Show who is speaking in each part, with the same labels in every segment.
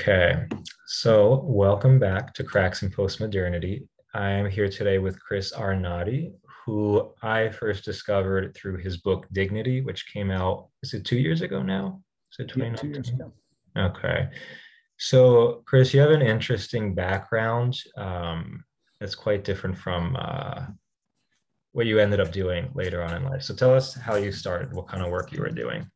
Speaker 1: Okay, so welcome back to Cracks in Postmodernity. I am here today with Chris Arnade, who I first discovered through his book Dignity, which came out, is it two years ago now? Is it
Speaker 2: Yeah, two years ago.
Speaker 1: Okay. So, Chris, you have an interesting background um, that's quite different from uh, what you ended up doing later on in life. So, tell us how you started, what kind of work you were doing.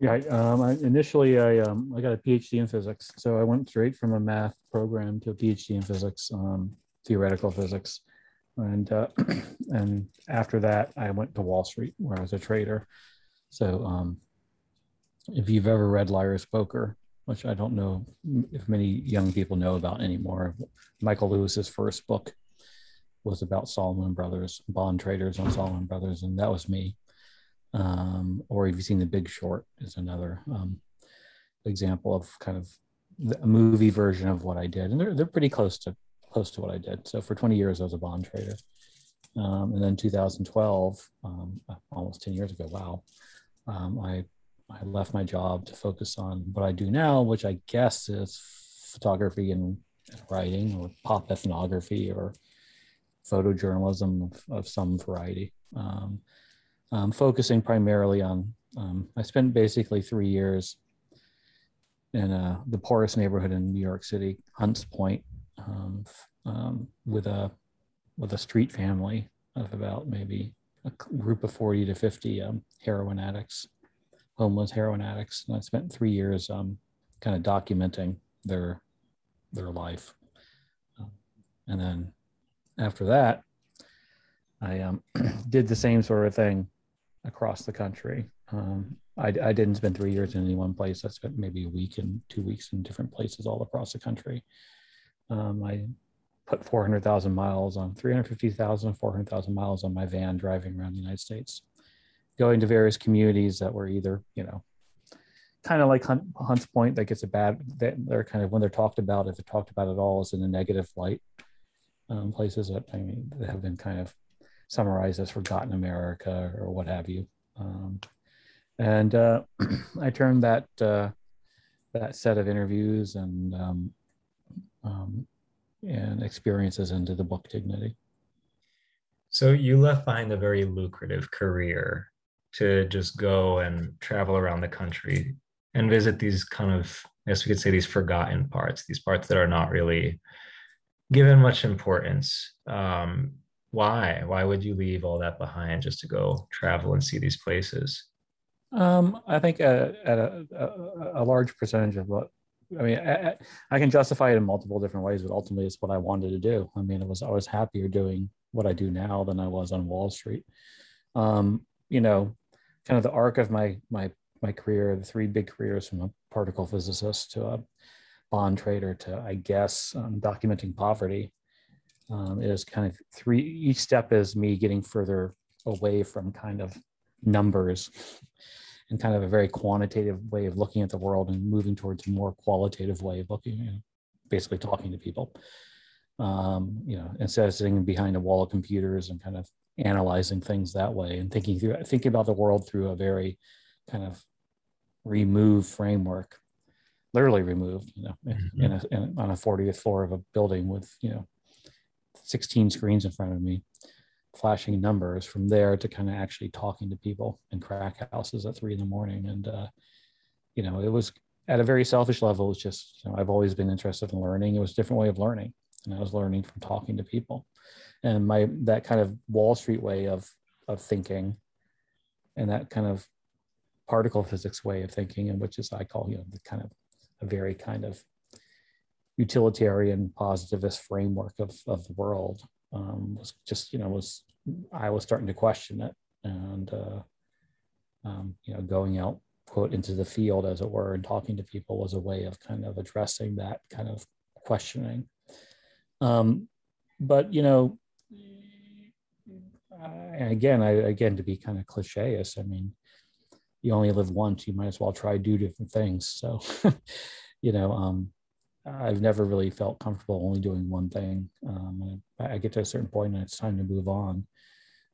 Speaker 2: Yeah, um, I, initially I um, I got a PhD in physics, so I went straight from a math program to a PhD in physics, um, theoretical physics, and uh, and after that I went to Wall Street where I was a trader. So um, if you've ever read Liar's Poker, which I don't know if many young people know about anymore, Michael Lewis's first book was about Salomon Brothers, bond traders on Salomon Brothers, and that was me um, or have you've seen The Big Short? Is another um, example of kind of a movie version of what I did, and they're they're pretty close to close to what I did. So for 20 years, I was a bond trader, um, and then 2012, um, almost 10 years ago, wow, um, I I left my job to focus on what I do now, which I guess is photography and writing, or pop ethnography, or photojournalism of, of some variety. Um, um, focusing primarily on, um, I spent basically three years in uh, the poorest neighborhood in New York City, Hunts Point, um, um, with a with a street family of about maybe a group of 40 to 50 um, heroin addicts, homeless heroin addicts. And I spent three years um, kind of documenting their their life. and then after that, I um, did the same sort of thing across the country. Um, I, I, didn't spend three years in any one place. I spent maybe a week and two weeks in different places all across the country. Um, I put 400,000 miles on 350,000, 400,000 miles on my van driving around the United States, going to various communities that were either, you know, kind of like Hunt, Hunts Point that gets a bad, they're kind of, when they're talked about, if they're talked about at all, is in a negative light. Um, places that I mean, that have been kind of summarized as Forgotten America or what have you. Um, and uh, I turned that uh, that set of interviews and um, um, and experiences into the book Dignity.
Speaker 1: So you left behind a very lucrative career to just go and travel around the country and visit these kind of, I guess we could say, these forgotten parts, these parts that are not really given much importance. Um, why? Why would you leave all that behind just to go travel and see these places?
Speaker 2: Um, i think at, at a, a, a, large percentage of what i mean I, I, can justify it in multiple different ways but ultimately it's what i wanted to do. I mean it was i was happier doing what i do now than i was on wall street. Um, you know kind of the arc of my my my career the three big careers from a particle physicist to a bond trader to i guess um, documenting poverty um, is kind of three each step is me getting further away from kind of numbers and kind of a very quantitative way of looking at the world and moving towards a more qualitative way of looking you know, basically talking to people um, you know instead of sitting behind a wall of computers and kind of analyzing things that way and thinking through thinking about the world through a very kind of removed framework literally removed you know mm-hmm. in a, in, on a 40th floor of a building with you know 16 screens in front of me flashing numbers from there to kind of actually talking to people in crack houses at three in the morning. And uh, you know it was at a very selfish level it's just you know i've always been interested in learning. It was a different way of learning and i was learning from talking to people. And my that kind of wall street way of of thinking and that kind of particle physics way of thinking and which is i call you know the kind of a very kind of utilitarian positivist framework of, of the world um, was just you know was I was starting to question it and uh, um, you know going out quote into the field as it were and talking to people was a way of kind of addressing that kind of questioning. Um, but you know again I again to be kind of cliche I mean you only live once you might as well try do different things. So you know um, I've never really felt comfortable only doing one thing. Um, I, I, get to a certain point and it's time to move on.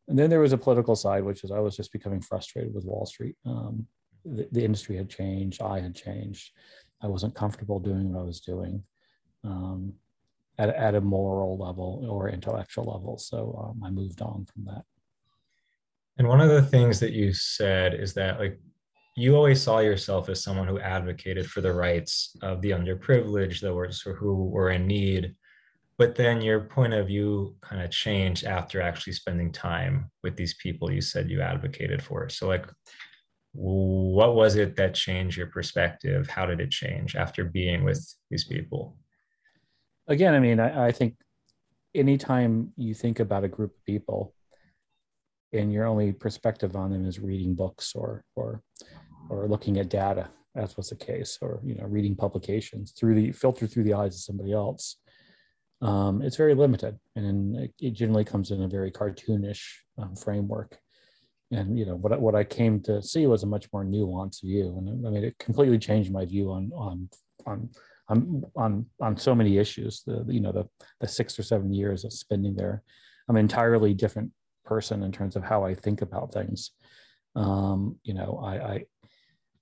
Speaker 2: And then there was a political side, which is I was just becoming frustrated with Wall Street. Um, the, the, industry had changed. I had changed. I wasn't comfortable doing what I was doing um, at, at a moral level or intellectual level. So um, I moved on from that.
Speaker 1: And one of the things that you said is that like you always saw yourself as someone who advocated for the rights of the underprivileged, those who were in need. But then your point of view kind of changed after actually spending time with these people you said you advocated for. So, like, what was it that changed your perspective? How did it change after being with these people?
Speaker 2: Again, I mean, I, I think anytime you think about a group of people and your only perspective on them is reading books or or or looking at data as was the case or you know reading publications through the filter through the eyes of somebody else. Um, it's very limited and it, it, generally comes in a very cartoonish um, framework. And you know what, what i came to see was a much more nuanced view and i mean it completely changed my view on on on on on, on so many issues the you know the the six or seven years of spending there. I'm an entirely different person in terms of how i think about things. Um, you know I, I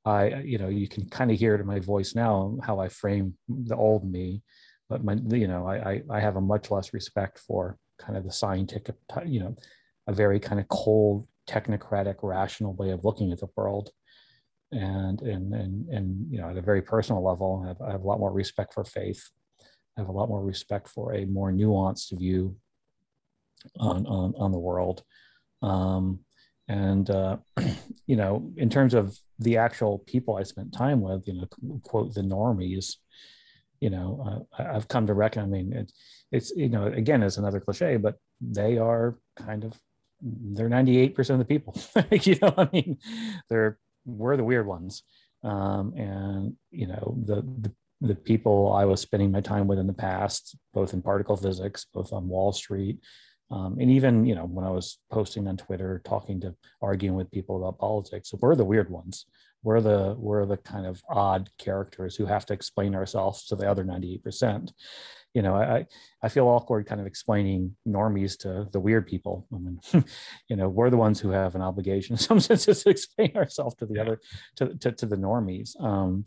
Speaker 2: I, you know, you can kind of hear it in my voice now how I frame the old me, but my, you know, I, I have a much less respect for kind of the scientific, you know, a very kind of cold, technocratic, rational way of looking at the world. And, and, and, and, you know, at a very personal level, I have, I have a lot more respect for faith. I have a lot more respect for a more nuanced view on, on, on the world. Um, and uh, you know in terms of the actual people i spent time with you know quote the normies you know uh, i've come to reckon i mean it, it's you know again it's another cliche but they are kind of they're 98% of the people you know i mean they're we're the weird ones. Um, and you know the, the the people i was spending my time with in the past both in particle physics both on wall street um, and even, you know, when I was posting on Twitter, talking to, arguing with people about politics, we're the weird ones. We're the we're the kind of odd characters who have to explain ourselves to the other 98%. You know, I I feel awkward kind of explaining normies to the weird people. I mean, you know, we're the ones who have an obligation in some senses to explain ourselves to the other to, to, to the normies. Um,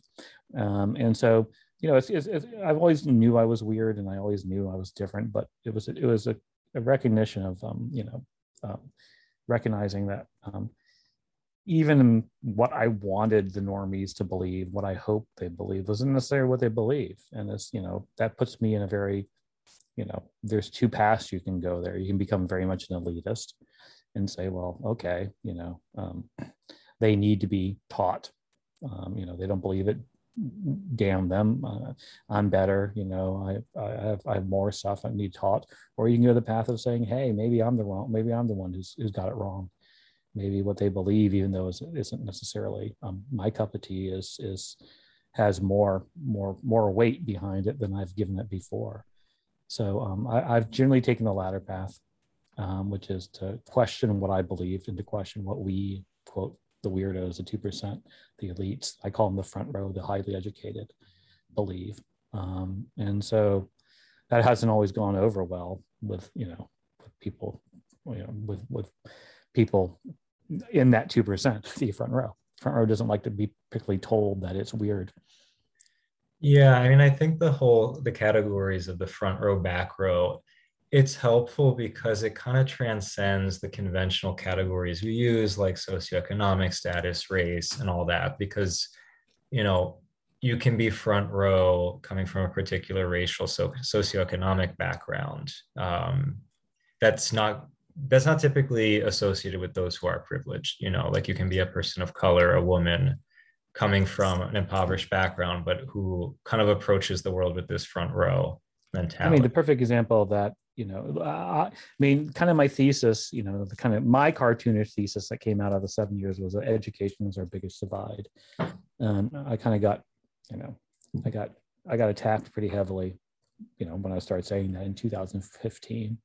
Speaker 2: um, and so you know, it's, it's, it's, I've always knew I was weird and I always knew I was different, but it was it was a a recognition of um, you know um, recognizing that um, even what I wanted the normies to believe, what I hoped they believe, wasn't necessarily what they believe, and this you know that puts me in a very you know there's two paths you can go there. You can become very much an elitist and say, well, okay, you know, um, they need to be taught. Um, you know, they don't believe it damn them uh, i'm better you know I, I have i have more stuff i need taught. Or you can go the path of saying hey maybe i'm the wrong maybe i'm the one who's, who's got it wrong. Maybe what they believe even though it isn't necessarily um, my cup of tea is is has more more more weight behind it than i've given it before. So um, I, have generally taken the latter path um, which is to question what i believe and to question what we quote the weirdos, the 2%, the elites. I call them the front row, the highly educated, believe. Um, and so that hasn't always gone over well with, you know, with people, you know, with, with people in that 2%, the front row. Front row doesn't like to be particularly told that it's weird.
Speaker 1: Yeah, I mean, I think the whole the categories of the front row, back row, it's helpful because it kind of transcends the conventional categories we use like socioeconomic status race and all that because you know you can be front row coming from a particular racial so socioeconomic background. Um, that's not that's not typically associated with those who are privileged you know like you can be a person of color a woman coming from an impoverished background but who kind of approaches the world with this front row mentality
Speaker 2: i mean the perfect example of that you know uh, i mean kind of my thesis you know the kind of my cartoonish thesis that came out of the seven years was that education is our biggest divide. And i kind of got you know i got i got attacked pretty heavily you know when i started saying that in 2015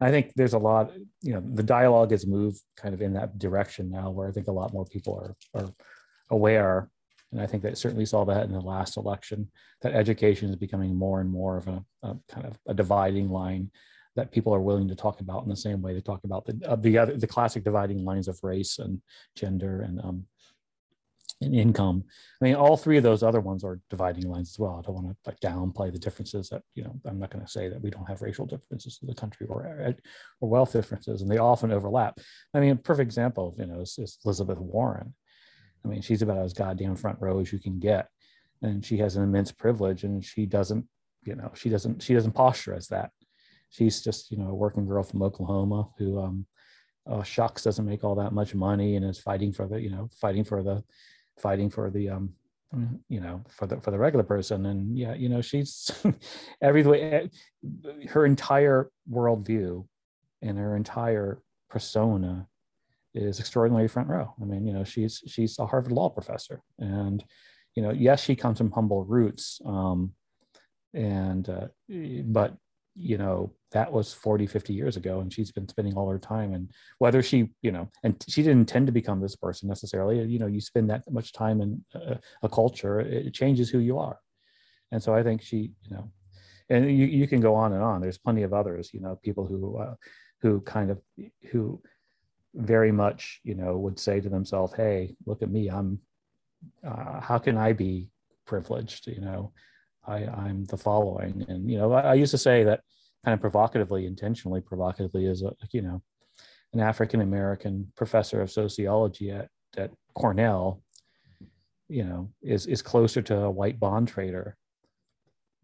Speaker 2: i think there's a lot you know the dialogue has moved kind of in that direction now where i think a lot more people are are aware and I think that certainly saw that in the last election, that education is becoming more and more of a, a kind of a dividing line that people are willing to talk about in the same way they talk about the uh, the other the classic dividing lines of race and gender and um and income. I mean, all three of those other ones are dividing lines as well. I don't want to like downplay the differences that you know. I'm not going to say that we don't have racial differences in the country or or wealth differences, and they often overlap. I mean, a perfect example, you know, is, is Elizabeth Warren. I mean, she's about as goddamn front row as you can get, and she has an immense privilege, and she doesn't, you know, she doesn't she doesn't posture as that. She's just you know a working girl from Oklahoma who um, uh, shucks doesn't make all that much money and is fighting for the you know fighting for the fighting for the um you know for the for the regular person and yeah you know she's every way eh, her entire worldview and her entire persona is extraordinary front row. I mean you know she's she's a harvard law professor and you know yes she comes from humble roots um and uh, but you know that was 40 50 years ago and she's been spending all her time and whether she you know and she didn't intend to become this person necessarily. You know you spend that much time in a, a culture it changes who you are. And so i think she you know and you, you can go on and on. There's plenty of others you know people who uh, who kind of who very much you know would say to themselves hey look at me. I'm uh, how can i be privileged? You know I, I'm the following. And, you know, I, I used to say that kind of provocatively, intentionally provocatively, as a, you know, an African American professor of sociology at, at Cornell, you know, is, is closer to a white bond trader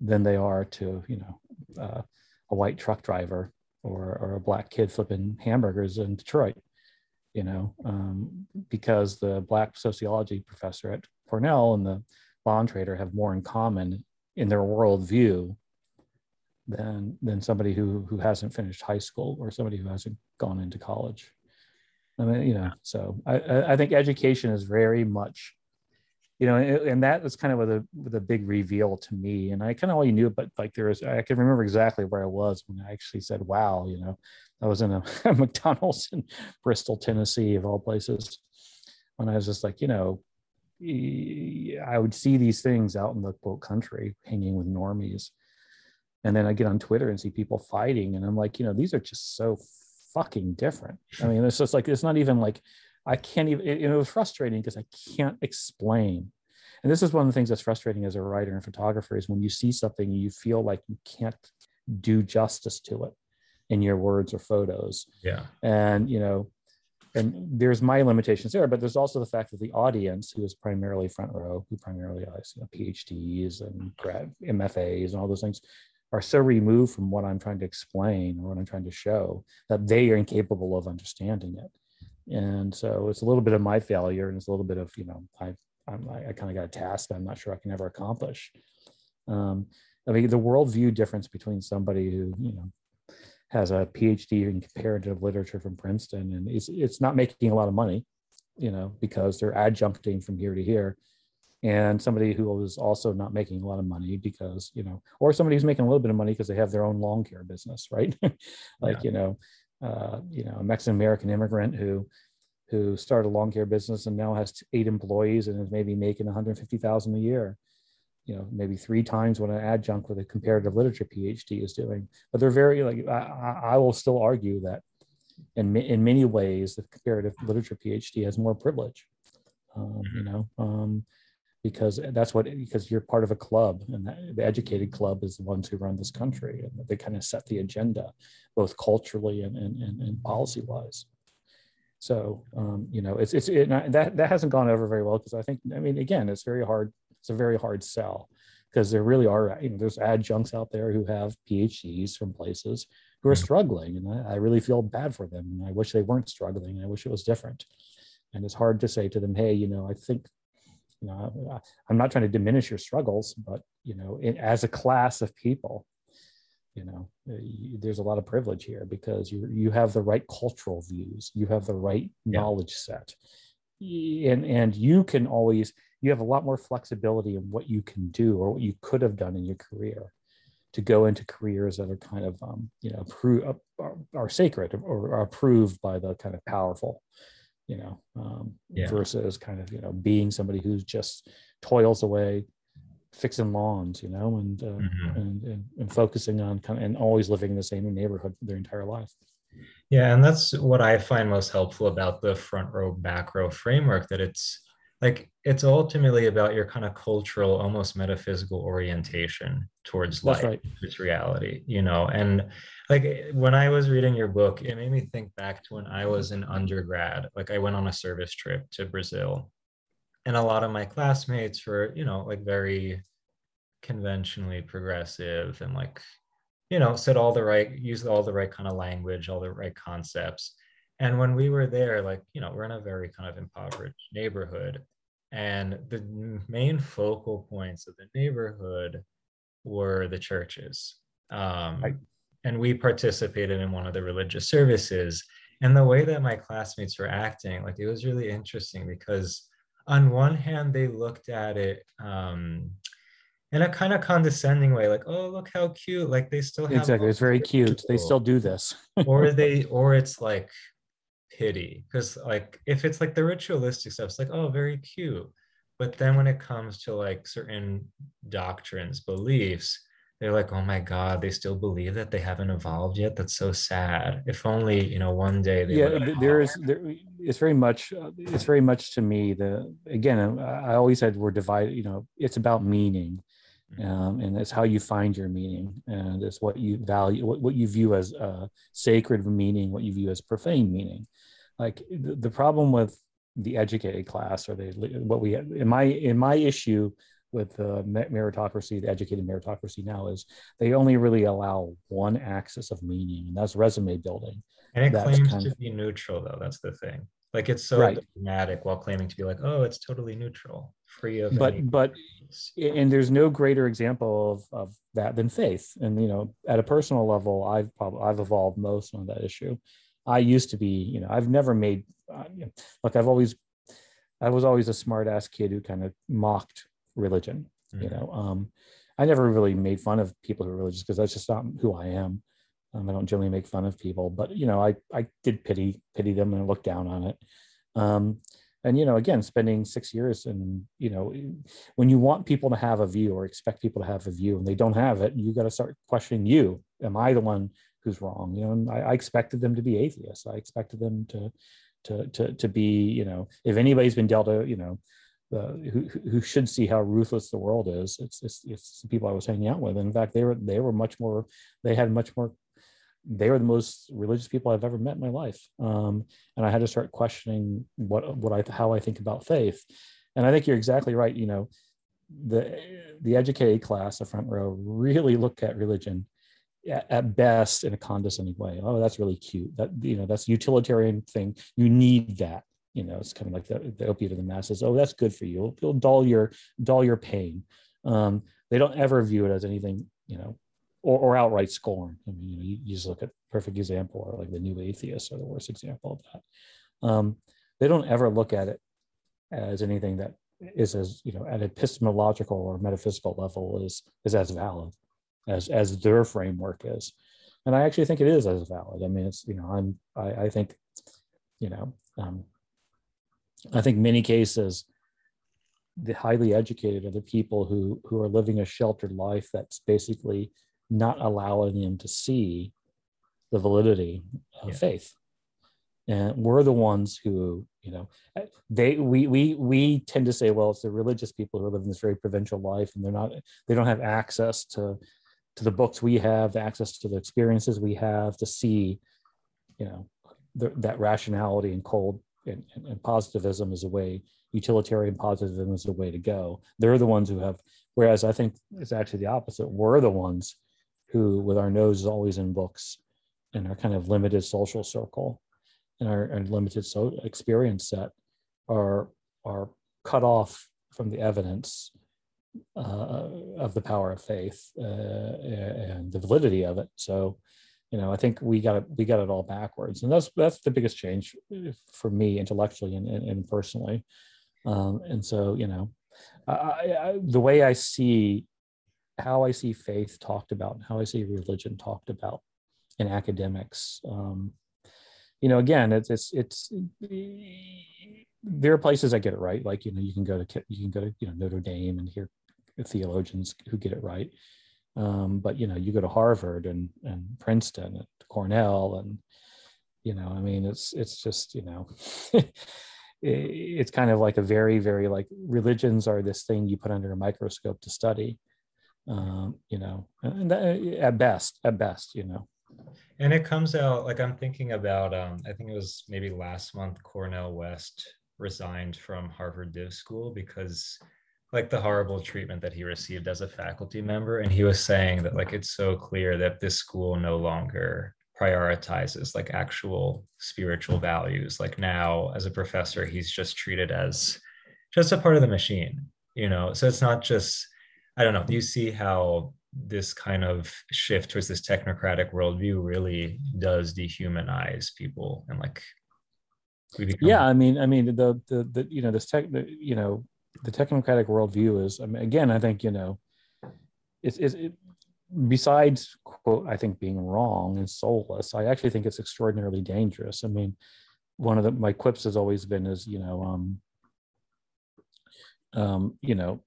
Speaker 2: than they are to, you know, uh, a white truck driver or, or a black kid flipping hamburgers in Detroit, you know, um, because the black sociology professor at Cornell and the bond trader have more in common in their worldview than than somebody who who hasn't finished high school or somebody who hasn't gone into college. I mean, you know, so I, I think education is very much, you know, and that was kind of with a big reveal to me. And I kind of only knew, but like there was, I can remember exactly where I was when I actually said, "Wow," you know, I was in a, a McDonald's in Bristol, Tennessee, of all places, when I was just like, you know, I would see these things out in the quote country hanging with normies. And then I get on Twitter and see people fighting. And I'm like, you know, these are just so fucking different. I mean, it's just like, it's not even like, I can't even, it, it was frustrating because I can't explain. And this is one of the things that's frustrating as a writer and photographer is when you see something, you feel like you can't do justice to it in your words or photos.
Speaker 1: Yeah.
Speaker 2: And, you know, and there's my limitations there, but there's also the fact that the audience, who is primarily front row, who primarily has you know, PhDs and grad MFAs and all those things, are so removed from what I'm trying to explain or what I'm trying to show that they are incapable of understanding it. And so it's a little bit of my failure, and it's a little bit of you know I I'm, I kind of got a task I'm not sure I can ever accomplish. Um, I mean, the worldview difference between somebody who you know has a PhD in comparative literature from Princeton, and it's it's not making a lot of money, you know, because they're adjuncting from here to here, and somebody who is also not making a lot of money because you know, or somebody who's making a little bit of money because they have their own lawn care business, right? like yeah. you know, uh, you know, a Mexican American immigrant who who started a lawn care business and now has eight employees and is maybe making 150,000 a year you know maybe three times what an adjunct with a comparative literature phd is doing but they're very like i, I will still argue that in, in many ways the comparative literature phd has more privilege um, you mm-hmm. know um, because that's what because you're part of a club and the educated club is the ones who run this country and they kind of set the agenda both culturally and, and, and, and policy wise so um, you know it's it's it, that that hasn't gone over very well because i think i mean again it's very hard it's a very hard sell because there really are, you know, there's adjuncts out there who have PhDs from places who are mm-hmm. struggling. And I, I really feel bad for them. And I wish they weren't struggling. I wish it was different. And it's hard to say to them, hey, you know, I think, you know, I'm not trying to diminish your struggles, but, you know, it, as a class of people, you know you, there's a lot of privilege here because you you have the right cultural views you have the right knowledge yeah. set and and you can always you have a lot more flexibility in what you can do or what you could have done in your career to go into careers that are kind of um, you know appro- are, are, sacred or are approved by the kind of powerful you know um, yeah. versus kind of you know being somebody who's just toils away fixing lawns you know and, uh, mm-hmm. and, and and focusing on kind of and always living in the same neighborhood for their entire life
Speaker 1: yeah and that's what i find most helpful about the front row back row framework that it's like it's ultimately about your kind of cultural, almost metaphysical orientation towards life, right. its reality, you know. And like when I was reading your book, it made me think back to when I was in undergrad. Like I went on a service trip to Brazil, and a lot of my classmates were, you know, like very conventionally progressive and like, you know, said all the right, used all the right kind of language, all the right concepts and when we were there, like, you know, we're in a very kind of impoverished neighborhood. And the main focal points of the neighborhood were the churches. Um, right. And we participated in one of the religious services. And the way that my classmates were acting, like, it was really interesting because, on one hand, they looked at it um, in a kind of condescending way, like, oh, look how cute. Like, they still have.
Speaker 2: Exactly. It's very cute. People. They still do this.
Speaker 1: or they, or it's like, pity because like if it's like the ritualistic stuff it's like oh very cute. But then when it comes to like certain doctrines beliefs they're like oh my god they still believe that they haven't evolved yet? That's so sad. If only you know one day they
Speaker 2: yeah there is there it's very much uh, it's very much to me the again i always said we're divided you know it's about meaning mm-hmm. um, and it's how you find your meaning and it's what you value what, what you view as uh, sacred meaning what you view as profane meaning like the problem with the educated class or the what we in my in my issue with the meritocracy the educated meritocracy now is they only really allow one axis of meaning and that's resume building.
Speaker 1: And it that's claims to of, be neutral though. That's the thing. Like it's so right. dramatic while claiming to be like oh it's totally neutral free of
Speaker 2: but but and there's no greater example of, of that than faith. And you know at a personal level i've probably i've evolved most on that issue I used to be, you know, I've never made, uh, you know, like I've always, I was always a smart ass kid who kind of mocked religion, mm-hmm. you know. Um, I never really made fun of people who are religious because that's just not who I am. Um, I don't generally make fun of people, but you know, I I did pity pity them and look down on it. Um, and you know, again, spending six years and you know, when you want people to have a view or expect people to have a view and they don't have it, you got to start questioning you. Am I the one who's wrong. You know, I, I, expected them to be atheists. I expected them to to to to be, you know, if anybody's been dealt a, you know, uh, who who should see how ruthless the world is, it's it's it's the people I was hanging out with. And in fact, they were they were much more. They had much more. They were the most religious people I've ever met in my life, um, and I had to start questioning what what I how I think about faith. And I think you're exactly right. You know, the the educated class, the front row, really look at religion at best in a condescending way. Oh, that's really cute. That you know, that's utilitarian thing. You need that. You know, it's kind of like the, the opiate of the masses. Oh, that's good for you. It'll dull your dull your pain. Um, they don't ever view it as anything, you know, or, or outright scorn. I mean, you know, you, you just look at perfect example, or like the new atheists are the worst example of that. Um, they don't ever look at it as anything that is as you know at an epistemological or metaphysical level is is as valid as as their framework is. And i actually think it is as valid. I mean it's you know i'm i, I think you know um, i think many cases the highly educated are the people who who are living a sheltered life that's basically not allowing them to see the validity of yeah. faith. And we're the ones who you know they we we we tend to say well it's the religious people who are living this very provincial life and they're not they don't have access to to the books we have, the access to the experiences we have to see, you know, the, that rationality and cold and, and, and, positivism is a way, utilitarian positivism is a way to go. They're the ones who have, whereas I think it's actually the opposite. We're the ones who, with our noses always in books and our kind of limited social circle and our, limited so experience set, are are cut off from the evidence uh, of the power of faith uh, and the validity of it. So, you know, I think we got it, we got it all backwards, and that's that's the biggest change for me intellectually and, and, and personally. Um, and so, you know, I, I, the way I see how I see faith talked about, and how I see religion talked about in academics. Um, you know, again, it's it's it's there are places that get it right. Like you know, you can go to you can go to you know Notre Dame and hear theologians who get it right. Um, but you know, you go to Harvard and and Princeton and Cornell, and you know, I mean, it's it's just you know, it's kind of like a very very like religions are this thing you put under a microscope to study um, you know and that, at best at best you know
Speaker 1: and it comes out like i'm thinking about um, i think it was maybe last month Cornel West resigned from harvard div school because like the horrible treatment that he received as a faculty member and he was saying that like it's so clear that this school no longer prioritizes like actual spiritual values. Like now as a professor he's just treated as just a part of the machine you know? So it's not just i don't know you see how this kind of shift towards this technocratic worldview really does dehumanize people and like
Speaker 2: yeah i mean i mean the, the the you know this tech you know the technocratic worldview is I mean, again i think you know it's, it's it, besides quote i think being wrong and soulless i actually think it's extraordinarily dangerous i mean one of the my quips has always been is you know um um you know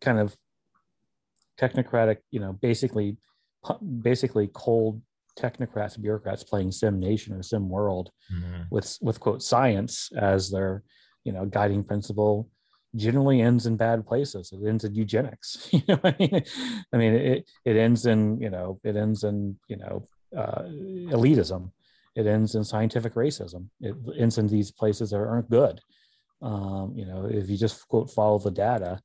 Speaker 2: kind of technocratic you know basically basically cold technocrats bureaucrats playing sim nation or sim world mm-hmm. with with quote science as their you know guiding principle generally ends in bad places. It ends in eugenics. You know, I mean, I mean, it it ends in you know it ends in you know uh, elitism. It ends in scientific racism. It ends in these places that aren't good. Um, you know, if you just quote follow the data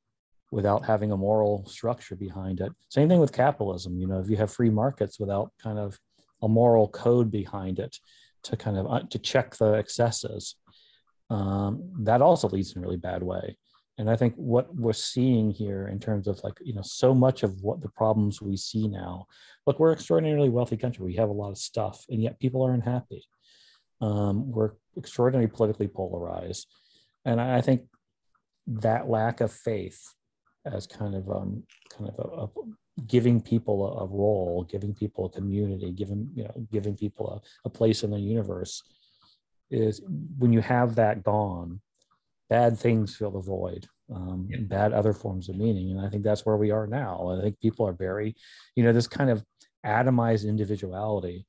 Speaker 2: without having a moral structure behind it. Same thing with capitalism. You know, if you have free markets without kind of a moral code behind it to kind of uh, to check the excesses, um, that also leads in a really bad way. And I think what we're seeing here in terms of like, you know, so much of what the problems we see now, look, we're extraordinarily wealthy country. We have a lot of stuff, and yet people are unhappy. Um, we're extraordinarily politically polarized. And I think that lack of faith as kind of um, kind of a, a giving people a, a, role, giving people a community, giving you know, giving people a, a place in the universe is when you have that gone, bad things fill the void um, yeah. bad other forms of meaning. And i think that's where we are now. I think people are very you know this kind of atomized individuality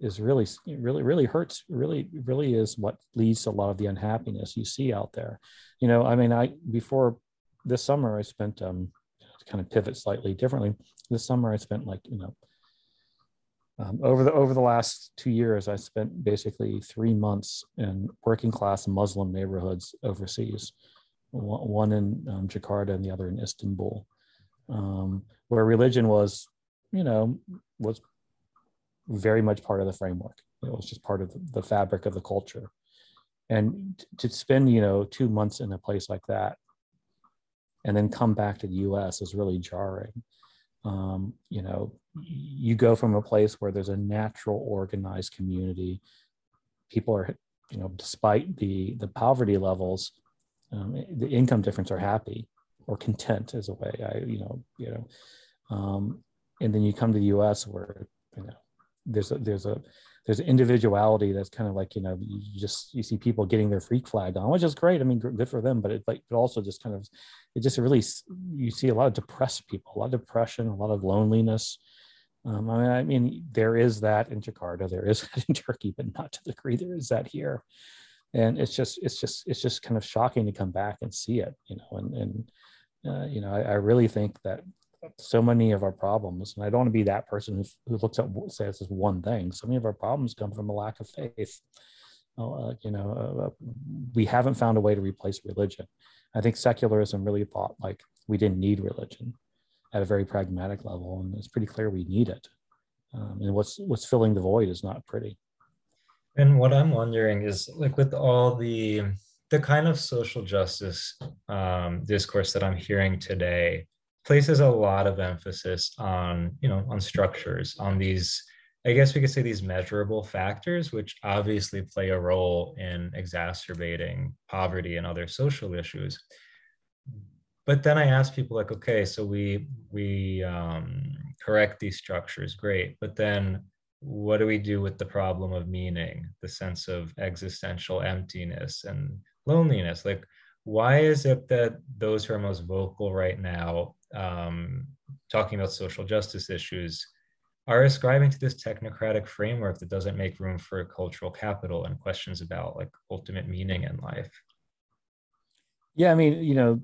Speaker 2: is really really really hurts really really is what leads to a lot of the unhappiness you see out there. You know i mean i before this summer i spent um to kind of pivot slightly differently. This summer i spent like you know um, over the over the last two years, I spent basically three months in working class Muslim neighborhoods overseas, one in um, Jakarta and the other in Istanbul, um, where religion was, you know, was very much part of the framework. It was just part of the fabric of the culture, and to spend you know two months in a place like that, and then come back to the U.S. is really jarring. Um, you know, you go from a place where there's a natural organized community people are you know despite the the poverty levels um, the income difference are happy or content as a way i you know you know um, and then you come to the us where you know there's a there's a there's individuality that's kind of like you know you just you see people getting their freak flag on which is great i mean good for them but it like but also just kind of it just really you see a lot of depressed people a lot of depression a lot of loneliness um, I, mean, I mean, there is that in Jakarta, there is that in Turkey, but not to the degree there is that here. And it's just, it's just, it's just kind of shocking to come back and see it, you know. And, and uh, you know, I, I, really think that so many of our problems, and I don't want to be that person who, who looks at says this one thing. So many of our problems come from a lack of faith. Uh, you know, uh, uh, we haven't found a way to replace religion. I think secularism really thought like we didn't need religion at a very pragmatic level, and it's pretty clear we need it. Um, and what's what's filling the void is not pretty.
Speaker 1: And what I'm wondering is, like, with all the the kind of social justice um, discourse that I'm hearing today, places a lot of emphasis on, you know, on structures, on these. I guess we could say these measurable factors, which obviously play a role in exacerbating poverty and other social issues but then i ask people like okay so we we um, correct these structures great but then what do we do with the problem of meaning the sense of existential emptiness and loneliness like why is it that those who are most vocal right now um, talking about social justice issues are ascribing to this technocratic framework that doesn't make room for cultural capital and questions about like ultimate meaning in life.
Speaker 2: Yeah, I mean, you know,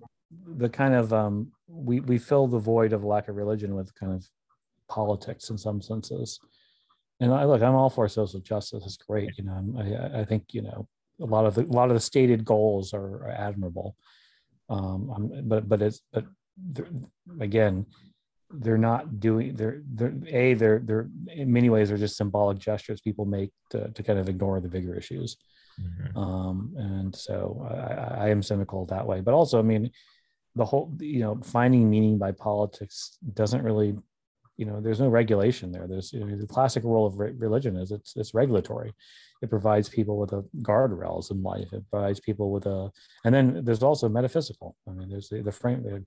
Speaker 2: the kind of um, we we fill the void of lack of religion with kind of politics in some senses. And I look, I'm all for social justice. It's great, you know. I I think you know a lot of the a lot of the stated goals are, are admirable, um, but but it's but again, they're not doing they're they're a they're they're in many ways they're just symbolic gestures people make to, to kind of ignore the bigger issues mm-hmm. um and so I, I am cynical that way but also i mean the whole you know finding meaning by politics doesn't really you know there's no regulation there. There's you know, the classic role of re- religion is it's it's regulatory. It provides people with a guardrails in life. It provides people with a and then there's also metaphysical. I mean there's the, the frame the,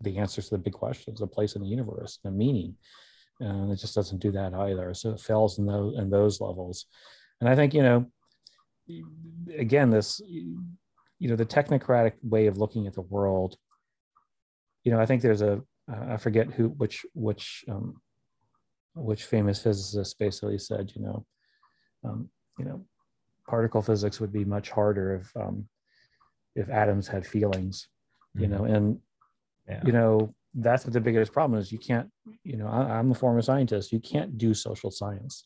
Speaker 2: the answers to the big questions a place in the universe the meaning. And it just doesn't do that either. So it fails in those in those levels. And i think you know again this you know the technocratic way of looking at the world you know, I think there's a I forget who which which um, which famous physicist basically said, you know, um, you know, particle physics would be much harder if um, if atoms had feelings, you mm-hmm. know, and yeah. you know that's what the biggest problem is. You can't, you know, I, am a former scientist. You can't do social science,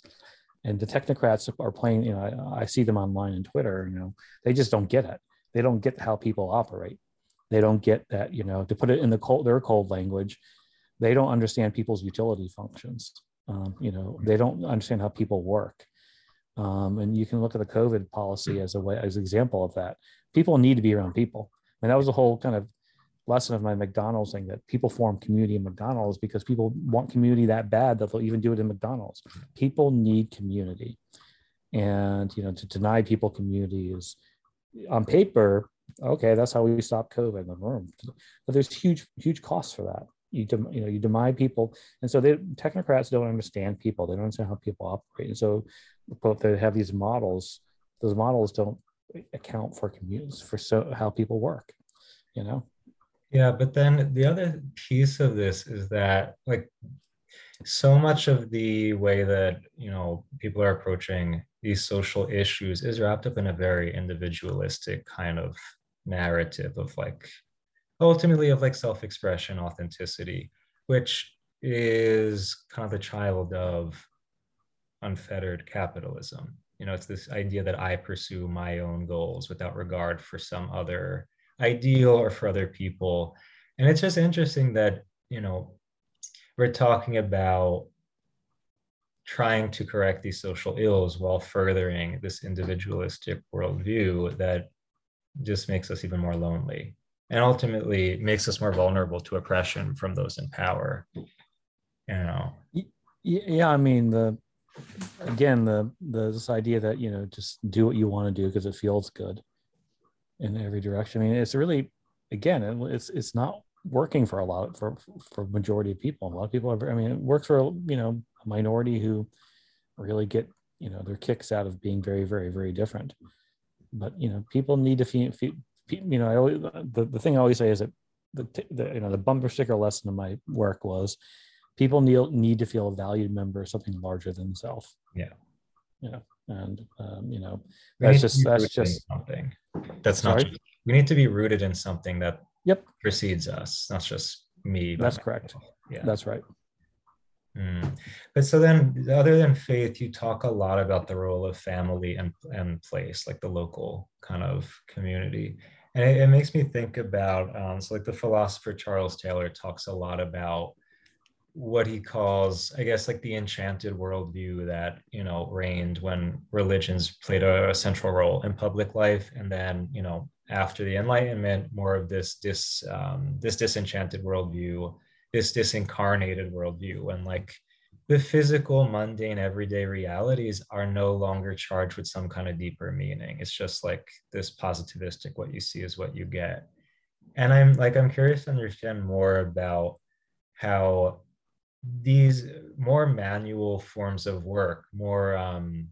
Speaker 2: and the technocrats are playing. You know, I, I see them online and Twitter. You know, they just don't get it. They don't get how people operate they don't get that, you know, to put it in the cold, their cold language, they don't understand people's utility functions. Um, you know, they don't understand how people work. Um, and you can look at the COVID policy as a way, as an example of that. People need to be around people. And that was the whole kind of lesson of my McDonald's thing that people form community in McDonald's because people want community that bad that they'll even do it in McDonald's. People need community. And, you know, to deny people community is on paper, okay, that's how we stop COVID. But there's huge, huge costs for that. You, dem, you know, you deny people, and so the technocrats don't understand people. They don't understand how people operate, and so, but they have these models. Those models don't account for commutes for so how people work. You know.
Speaker 1: Yeah, but then the other piece of this is that like so much of the way that you know people are approaching these social issues is wrapped up in a very individualistic kind of narrative of like ultimately of like self-expression authenticity which is kind of the child of unfettered capitalism. You know it's this idea that i pursue my own goals without regard for some other ideal or for other people. And it's just interesting that you know we're talking about trying to correct these social ills while furthering this individualistic worldview that just makes us even more lonely and ultimately makes us more vulnerable to oppression from those in power you know?
Speaker 2: Yeah i mean the again the, the this idea that you know just do what you want to do because it feels good in every direction. I mean it's really again it's it's not working for a lot for for majority of people. A lot of people are i mean it works for you know a minority who really get you know their kicks out of being very very very different but you know, people need to feel, feel you know, I always, the, the thing I always say is that the, the, you know, the bumper sticker lesson of my work was people need, need to feel a valued member of something larger than themselves.
Speaker 1: Yeah.
Speaker 2: Yeah. And, um, you know, that's just, that's just
Speaker 1: something that's not, just, we need to be rooted in something that
Speaker 2: yep
Speaker 1: precedes us, not just me.
Speaker 2: That's correct. Yeah. That's right.
Speaker 1: Mm. But so then, other than faith, you talk a lot about the role of family and, and place, like the local kind of community. And it, it makes me think about, um, so like the philosopher Charles Taylor talks a lot about what he calls, I guess, like the enchanted worldview that, you know, reigned when religions played a, a central role in public life. And then, you know, after the Enlightenment, more of this, dis, um, this disenchanted worldview this disincarnated worldview and like the physical mundane everyday realities are no longer charged with some kind of deeper meaning. It's just like this positivistic what you see is what you get. And i'm like i'm curious to understand more about how these more manual forms of work more um,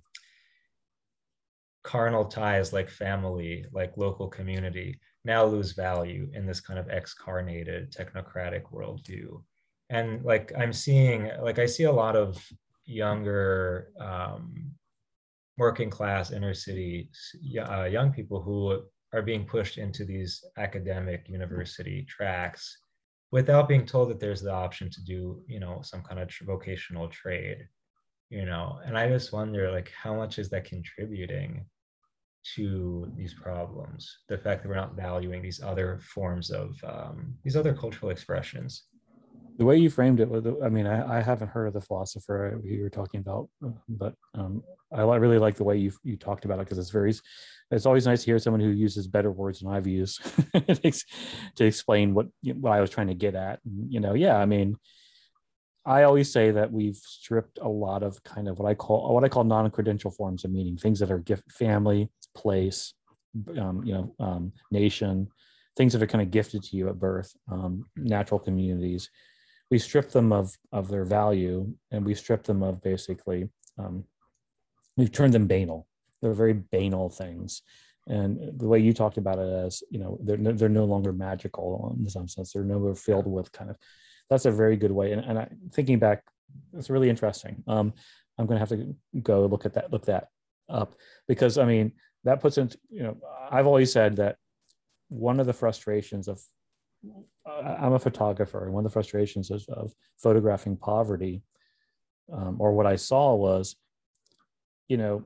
Speaker 1: carnal ties like family like local community now lose value in this kind of excarnated technocratic worldview. And like i'm seeing like i see a lot of younger um, working class inner city uh, young people who are being pushed into these academic university tracks without being told that there's the option to do you know some kind of vocational trade you know? And i just wonder like how much is that contributing to these problems the fact that we're not valuing these other forms of um, these other cultural expressions.
Speaker 2: The way you framed it i mean I, I, haven't heard of the philosopher you were talking about but um, i really like the way you you talked about it because it's very it's always nice to hear someone who uses better words than i've used to explain what what i was trying to get at. You know yeah i mean i always say that we've stripped a lot of kind of what i call what i call non-credential forms of meaning things that are gift family place um, you know um, nation things that are kind of gifted to you at birth um, natural communities. We strip them of of their value and we strip them of basically um, we've turned them banal. They're very banal things. And the way you talked about it as you know they're no, they're no longer magical in some sense they're no longer filled with kind of that's a very good way. And, and I, thinking back it's really interesting. Um, i'm going to have to go look at that look that up because i mean that puts into you know i've always said that one of the frustrations of I'm a photographer, and one of the frustrations of, of photographing poverty, um, or what I saw was, you know,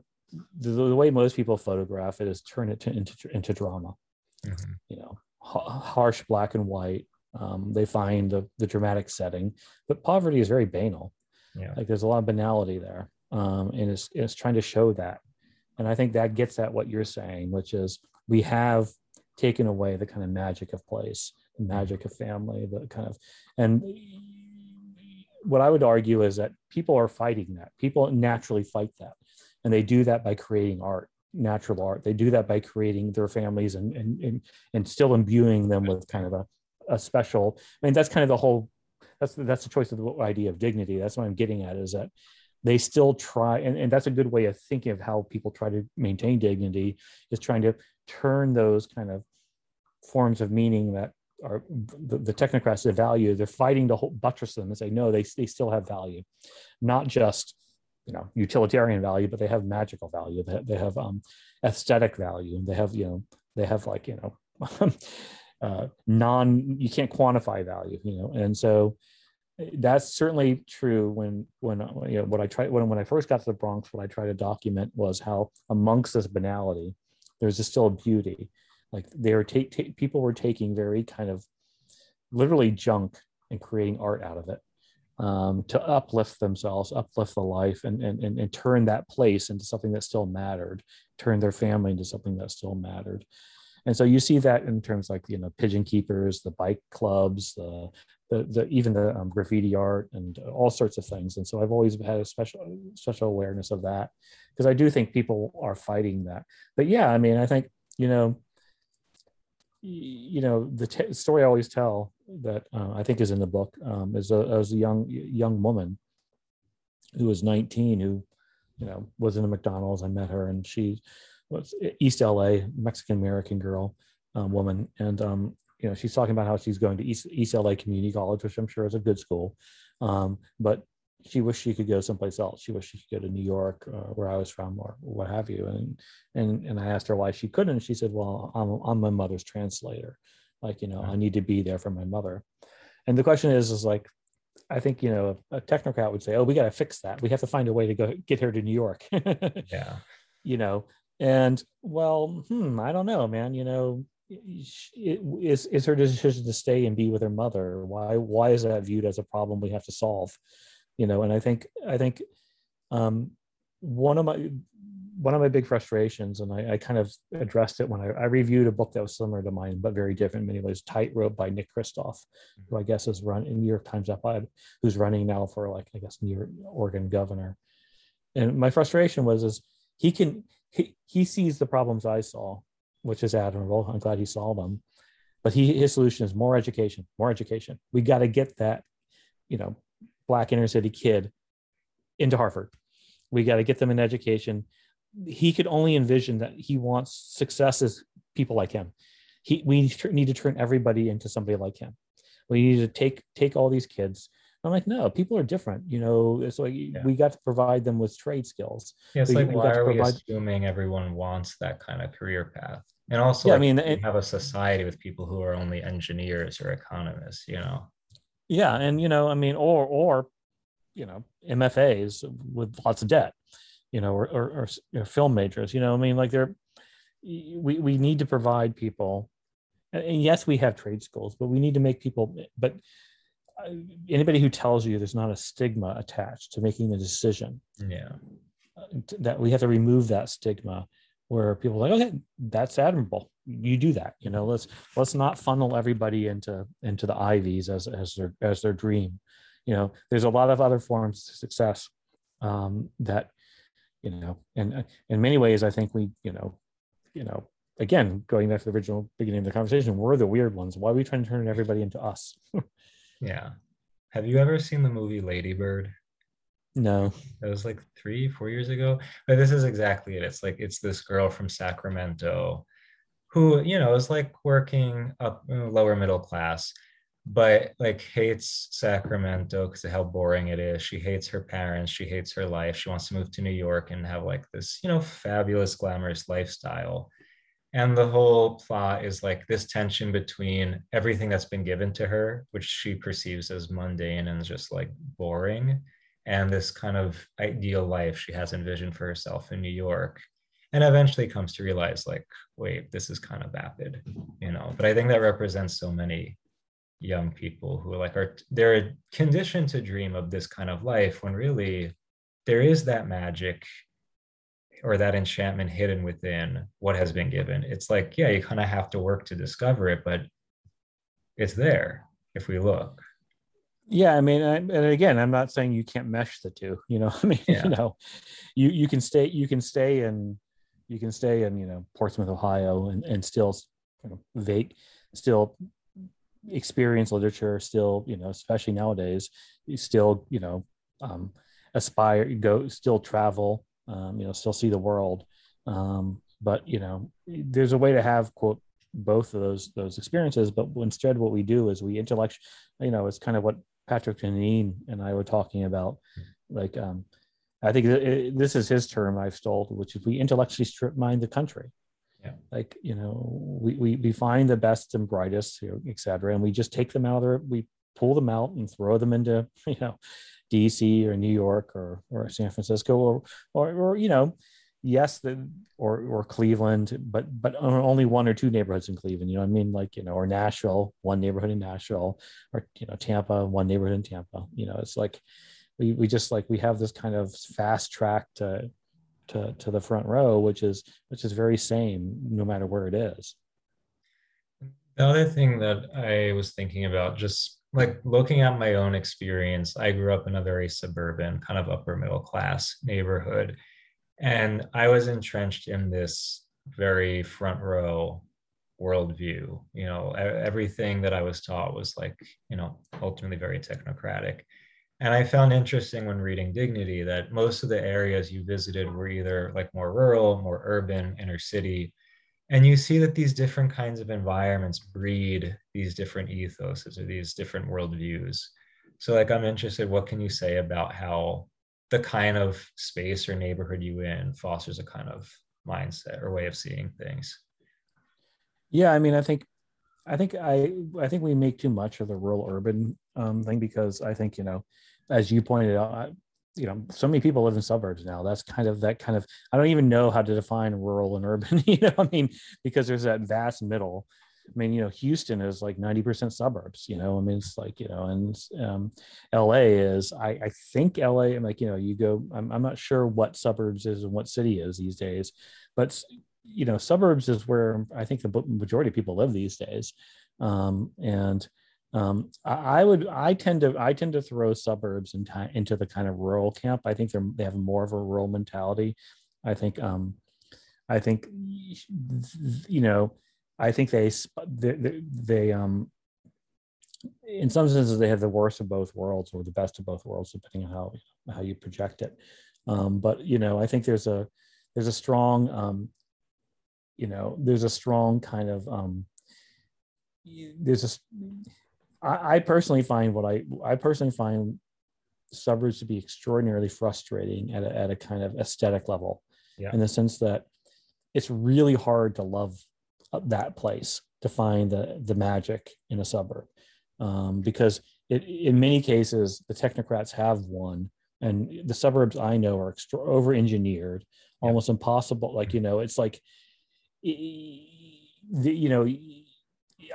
Speaker 2: the, the, way most people photograph it is turn it to, into into drama. Mm-hmm. You know, harsh black and white. Um, they find the, the dramatic setting, but poverty is very banal. Yeah. Like there's a lot of banality there, um, and it's it's trying to show that, and I think that gets at what you're saying, which is we have taken away the kind of magic of place the magic of family, the kind of, and what I would argue is that people are fighting that. People naturally fight that. And they do that by creating art, natural art. They do that by creating their families and, and, and, and still imbuing them with kind of a, a special, I mean, that's kind of the whole, that's, that's the choice of the idea of dignity. That's what I'm getting at is that they still try, and, and that's a good way of thinking of how people try to maintain dignity is trying to turn those kind of forms of meaning that are the, the technocrats the value they're fighting to hold, buttress them and say no they, they still have value. Not just you know utilitarian value but they have magical value. They, they have um, aesthetic value they have you know they have like you know uh, non you can't quantify value you know and so that's certainly true when when you know what i tried when, when i first got to the bronx what i tried to document was how amongst this banality there's still a beauty like they were ta- ta- people were taking very kind of literally junk and creating art out of it um, to uplift themselves, uplift the life, and, and and and turn that place into something that still mattered, turn their family into something that still mattered. And so you see that in terms like you know pigeon keepers, the bike clubs, the the, the even the um, graffiti art and all sorts of things. And so I've always had a special special awareness of that because I do think people are fighting that. But yeah, I mean, I think you know you know the t- story I always tell that uh, I think is in the book um, is a, as a young young woman who was 19 who you know was in a McDonald's. I met her and she was East LA Mexican American girl um, woman and um, you know she's talking about how she's going to East East LA Community College, which I'm sure is a good school, um, but she wished she could go someplace else. She wished she could go to New York, uh, where I was from, or what have you. And and and I asked her why she couldn't. She said, "Well, I'm I'm my mother's translator. Like you know, I need to be there for my mother." And the question is, is like, I think you know, a technocrat would say, "Oh, we got to fix that. We have to find a way to go get her to New York."
Speaker 1: yeah.
Speaker 2: You know, and well, hmm, I don't know, man. You know, is is her decision to stay and be with her mother? Why why is that viewed as a problem we have to solve? you know and i think i think um, one of my one of my big frustrations and I, I kind of addressed it when I, I, reviewed a book that was similar to mine but very different in many ways tightrope by nick kristof who i guess is run in new york times up who's running now for like i guess new york oregon governor and my frustration was is he can he, he sees the problems i saw which is admirable i'm glad he saw them but he his solution is more education more education we got to get that you know black inner city kid into Harvard. We got to get them an education. He could only envision that he wants success as people like him. He, we need to turn everybody into somebody like him. We need to take take all these kids, I'm like, no, people are different. You know, it's like yeah. we got to provide them with trade skills.
Speaker 1: Yeah, it's
Speaker 2: we,
Speaker 1: like we why are provide... we assuming everyone wants that kind of career path? And also, yeah, like, I mean, it, have a society with people who are only engineers or economists. You know.
Speaker 2: Yeah, and you know, I mean, or or you know, MFAs with lots of debt. You know, or or, or film majors. You know, I mean, like they're we we need to provide people and yes we have trade schools but we need to make people but anybody who tells you there's not a stigma attached to making the decision
Speaker 1: yeah
Speaker 2: uh, that we have to remove that stigma where people are like okay that's admirable you do that you know let's let's not funnel everybody into into the ivies as as their as their dream you know there's a lot of other forms of success um that you know and uh, in many ways i think we you know you know again, going back to the original beginning of the conversation, we're the weird ones. Why are we trying to turn everybody into us?
Speaker 1: yeah. Have you ever seen the movie Lady Bird?
Speaker 2: No.
Speaker 1: It was like three, four years ago. But this is exactly it. It's like it's this girl from Sacramento who, you know, is like working up uh, lower middle class, but like hates Sacramento because of how boring it is. She hates her parents. She hates her life. She wants to move to New York and have like this, you know, fabulous, glamorous lifestyle and the whole plot is like this tension between everything that's been given to her which she perceives as mundane and just like boring and this kind of ideal life she has envisioned for herself in new york and eventually comes to realize like wait this is kind of vapid you know? But i think that represents so many young people who are like are they're conditioned to dream of this kind of life when really there is that magic or that enchantment hidden within what has been given. It's like, yeah, you kind of have to work to discover it, but it's there if we look.
Speaker 2: Yeah, I mean, I, and again, I'm not saying you can't mesh the two. You know, I mean, yeah. you know, you you can stay you can stay in you can stay in you know Portsmouth, Ohio, and and still you know, vague, still experience literature, still you know, especially nowadays, you still you know um, aspire, go, still travel, um, you know, still see the world. Um, but you know, there's a way to have quote both of those those experiences. But instead, what we do is we intellect. You know, it's kind of what Patrick Deneen and I were talking about. Like, um, I think it, this is his term I've stole, which is we intellectually strip mine the country.
Speaker 1: Yeah.
Speaker 2: Like, you know, we, we, we find the best and brightest, et cetera, and we just take them out of there. We pull them out and throw them into, you know, DC or New York or or San Francisco or or, or you know yes the or or Cleveland but but only one or two neighborhoods in Cleveland you know I mean? Like you know or Nashville one neighborhood in Nashville or you know Tampa one neighborhood in Tampa you know it's like we we just like we have this kind of fast track to to to the front row which is which is very same no matter where it is.
Speaker 1: The other thing that I was thinking about just like looking at my own experience, I grew up in a very suburban, kind of upper middle class neighborhood. And I was entrenched in this very front row worldview. You know, everything that I was taught was like, you know, ultimately very technocratic. And I found interesting when reading Dignity that most of the areas you visited were either like more rural, more urban, inner city, and you see that these different kinds of environments breed these different ethoses or these different worldviews. So like i'm interested what can you say about how the kind of space or neighborhood you in fosters a kind of mindset or way of seeing things?
Speaker 2: Yeah i mean i think i think i i think we make too much of the rural urban um, thing because i think you know as you pointed out you know so many people live in suburbs now. That's kind of that kind of i don't even know how to define rural and urban you know i mean because there's that vast middle. I mean you know houston is like 90% suburbs you know i mean it's like you know and um, la is i i think la i'm like you know you go I'm, I'm not sure what suburbs is and what city is these days but you know suburbs is where i think the majority of people live these days. Um, and um, I, I, would I tend to I tend to throw suburbs into the kind of rural camp. I think they're they have more of a rural mentality. I think um, I think you know I think they they, they um in some senses they have the worst of both worlds or the best of both worlds depending on how how you project it. Um, but you know I think there's a there's a strong um, you know there's a strong kind of um, there's a I, I personally find what I I personally find suburbs to be extraordinarily frustrating at a, at a kind of aesthetic level
Speaker 1: Yeah.
Speaker 2: in the sense that it's really hard to love that place to find the the magic in a suburb um, because it, in many cases the technocrats have won and the suburbs i know are extra, over engineered
Speaker 1: Yeah.
Speaker 2: almost impossible like you know it's like the, you know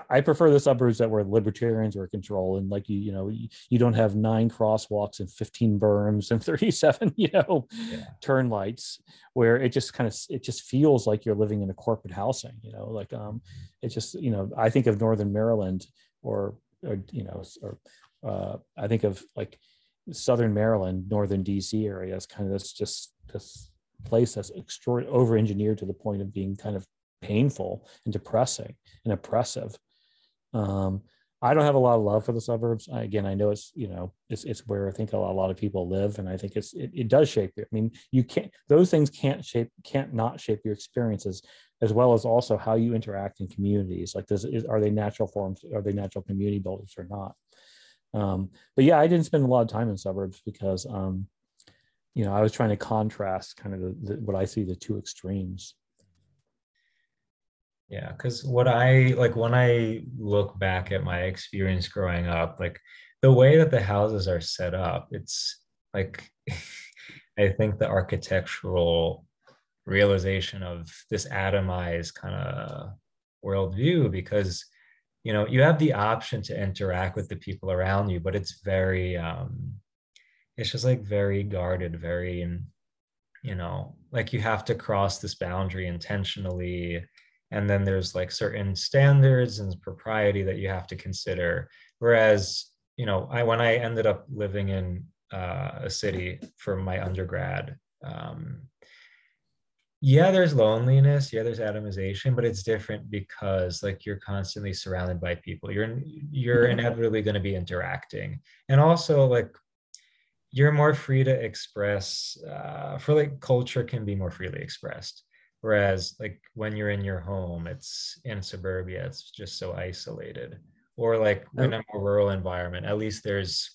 Speaker 2: i prefer the suburbs that where libertarians were control and like you you know you, you don't have nine crosswalks and 15 berms and 37 you know
Speaker 1: Yeah.
Speaker 2: turn lights where it just kind of it just feels like you're living in a corporate housing you know like um it just you know i think of northern maryland or, or you know or uh, i think of like southern maryland northern dc area is kind of this just this place that's extra over engineered to the point of being kind of painful and depressing and oppressive. Um i don't have a lot of love for the suburbs. I, again i know it's you know it's, it's where i think a lot, a lot of people live and i think it's it, it does shape you. I mean you can't those things can't shape can't not shape your experiences as well as also how you interact in communities. Like this is are they natural forms are they natural community builders or not? Um but yeah i didn't spend a lot of time in suburbs because um you know i was trying to contrast kind of the, the, what i see the two extremes
Speaker 1: Yeah, because what I like when I look back at my experience growing up, like the way that the houses are set up, it's like I think the architectural realization of this atomized kind of worldview because you know you have the option to interact with the people around you, but it's very um it's just like very guarded, very you know, like you have to cross this boundary intentionally and then there's like certain standards and propriety that you have to consider. Whereas you know i when i ended up living in uh, a city for my undergrad um, yeah there's loneliness yeah there's atomization but it's different because like you're constantly surrounded by people. You're you're inevitably going to be interacting. And also like you're more free to express uh, for like culture can be more freely expressed Whereas, like when you're in your home, it's in suburbia, it's just so isolated. Or like in oh. a more rural environment, at least there's,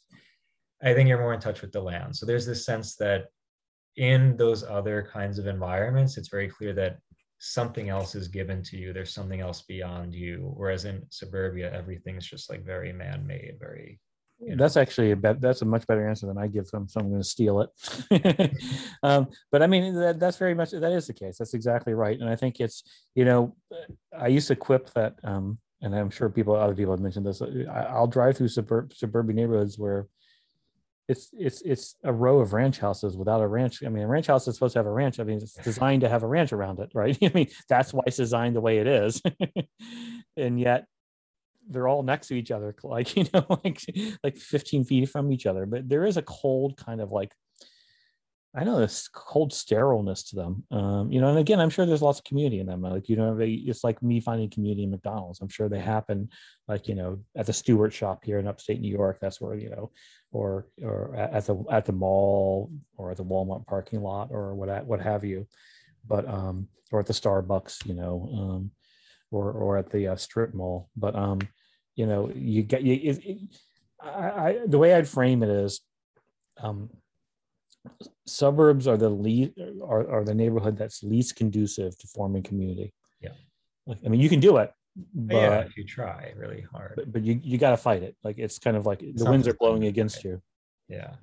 Speaker 1: I think you're more in touch with the land. So there's this sense that in those other kinds of environments, it's very clear that something else is given to you. There's something else beyond you. Whereas in suburbia, everything's just like very man made, very
Speaker 2: That's actually a bet. That's a much better answer than I give them. So I'm going to steal it. um, but I mean, that, that's very much that is the case. That's exactly right. And I think it's you know, I used to quip that, um, and I'm sure people, other people have mentioned this. I, I'll drive through suburb suburban neighborhoods where it's it's it's a row of ranch houses without a ranch. I mean, a ranch house is supposed to have a ranch. I mean, it's designed to have a ranch around it, right? I mean, that's why it's designed the way it is. and yet they're all next to each other, like you know, like like 15 feet from each other. But there is a cold kind of like I know this cold sterileness to them. Um, you know, and again, I'm sure there's lots of community in them. Like, you know, they, it's like me finding community in McDonald's. I'm sure they happen like, you know, at the Stewart shop here in upstate New York. That's where, you know, or or at the at the mall or at the Walmart parking lot or what what have you. But um, or at the Starbucks, you know, um, or or at the uh, strip mall. But um, you know, you get you it, it, I, I the way I'd frame it is um suburbs are the least are, are the neighborhood that's least conducive to forming community
Speaker 1: Yeah.
Speaker 2: like i mean you can do it but
Speaker 1: yeah, if you try really hard.
Speaker 2: but, but you, you got to fight it like it's kind of like the winds are blowing against you
Speaker 1: Yeah.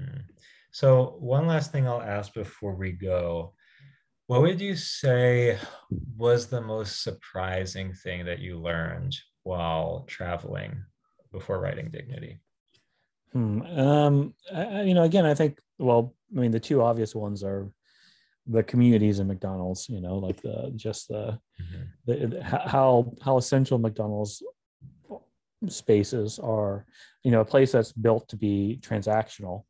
Speaker 1: Mm. So one last thing I'll ask before we go. What would you say was the most surprising thing that you learned while traveling before writing Dignity?
Speaker 2: Hmm. Um, I, you know, again, I think, well, I mean, the two obvious ones are the communities in McDonald's, you know, like the, just the,
Speaker 1: Mhm.
Speaker 2: the, the- how, how essential McDonald's spaces are, you know, a place that's built to be transactional,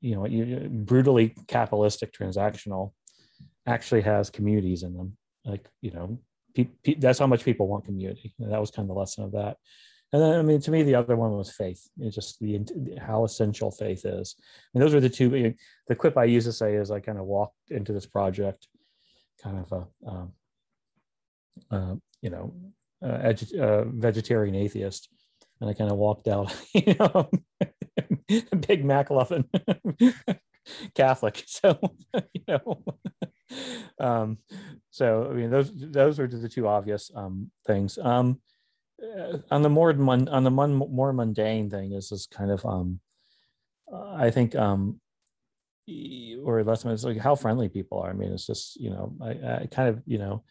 Speaker 2: you know, you, brutally capitalistic transactional actually has communities in them. Like, you know, pe- pe- that's how much people want community. And that was kind of the lesson of that. And then, I mean, to me, the other one was faith. It's just the how essential faith is. And those are the two. The quip I used to say is I kind of walked into this project, kind of a, um, uh, you know, vegetarian atheist, and I kind of walked out, you know, big McLaughlin Catholic. So, you know, um, so I mean, those those are the two obvious um, things. Um, uh, on the more mon- on the mon- more mundane thing is this kind of um, I think um, or less it's like how friendly people are. I mean, it's just you know, I, I kind of you know,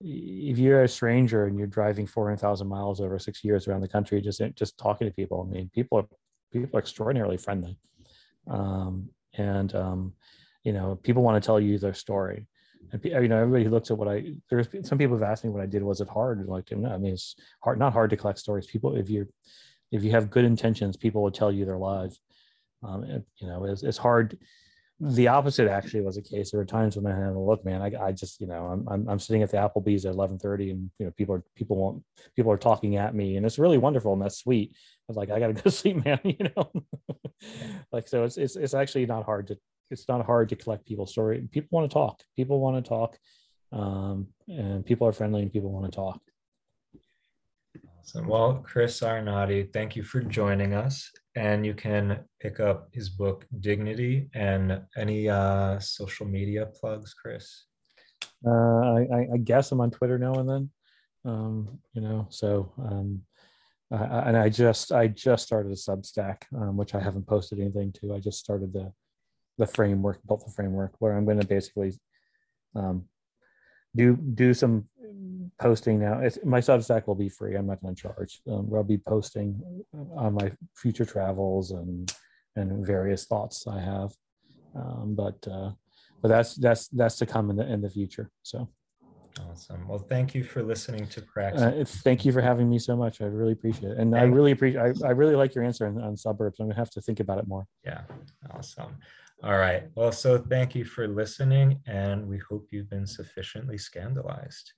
Speaker 2: if you're a stranger and you're driving 400,000 miles over six years around the country, just just talking to people. I mean, people are people are extraordinarily friendly, um, and um, you know, people want to tell you their story. And you know, everybody looks at what I. There's some people have asked me what I did. Was it hard? Like, no, I mean, it's hard. Not hard to collect stories. People, if you if you have good intentions, people will tell you their lives. Um, you know, it's, it's hard the opposite actually was the case. There were times when I had to look, man, I, I just, you know, I'm, I'm, I'm sitting at the Applebee's at 1130 and, you know, people are, people won't, people are talking at me and it's really wonderful and that's sweet. I was like, I got to go sleep, man, you know, like, so it's, it's, it's actually not hard to, it's not hard to collect people's story. People want to talk, people want to talk um, and people are friendly and people want to talk.
Speaker 1: Awesome. Well, Chris Arnade, thank you for joining us and you can pick up his book dignity and any uh, social media plugs chris
Speaker 2: uh, I, I, guess i'm on twitter now and then um, you know so um, I, and i just i just started a substack um, which i haven't posted anything to i just started the the framework built the framework where i'm going to basically um, do do some posting now. It's, my Substack will be free. I'm not going to charge. Um, I'll be posting on my future travels and and various thoughts I have. Um, but uh, but that's that's that's to come in the in the future. So.
Speaker 1: Awesome. Well, thank you for listening to Praxis.
Speaker 2: Uh, thank you for having me so much. I really appreciate it. And Thanks. I really appreciate, I, I really like your answer on, on suburbs. I'm gonna have to think about it more.
Speaker 1: Yeah. Awesome. All right. Well, so thank you for listening, and we hope you've been sufficiently scandalized.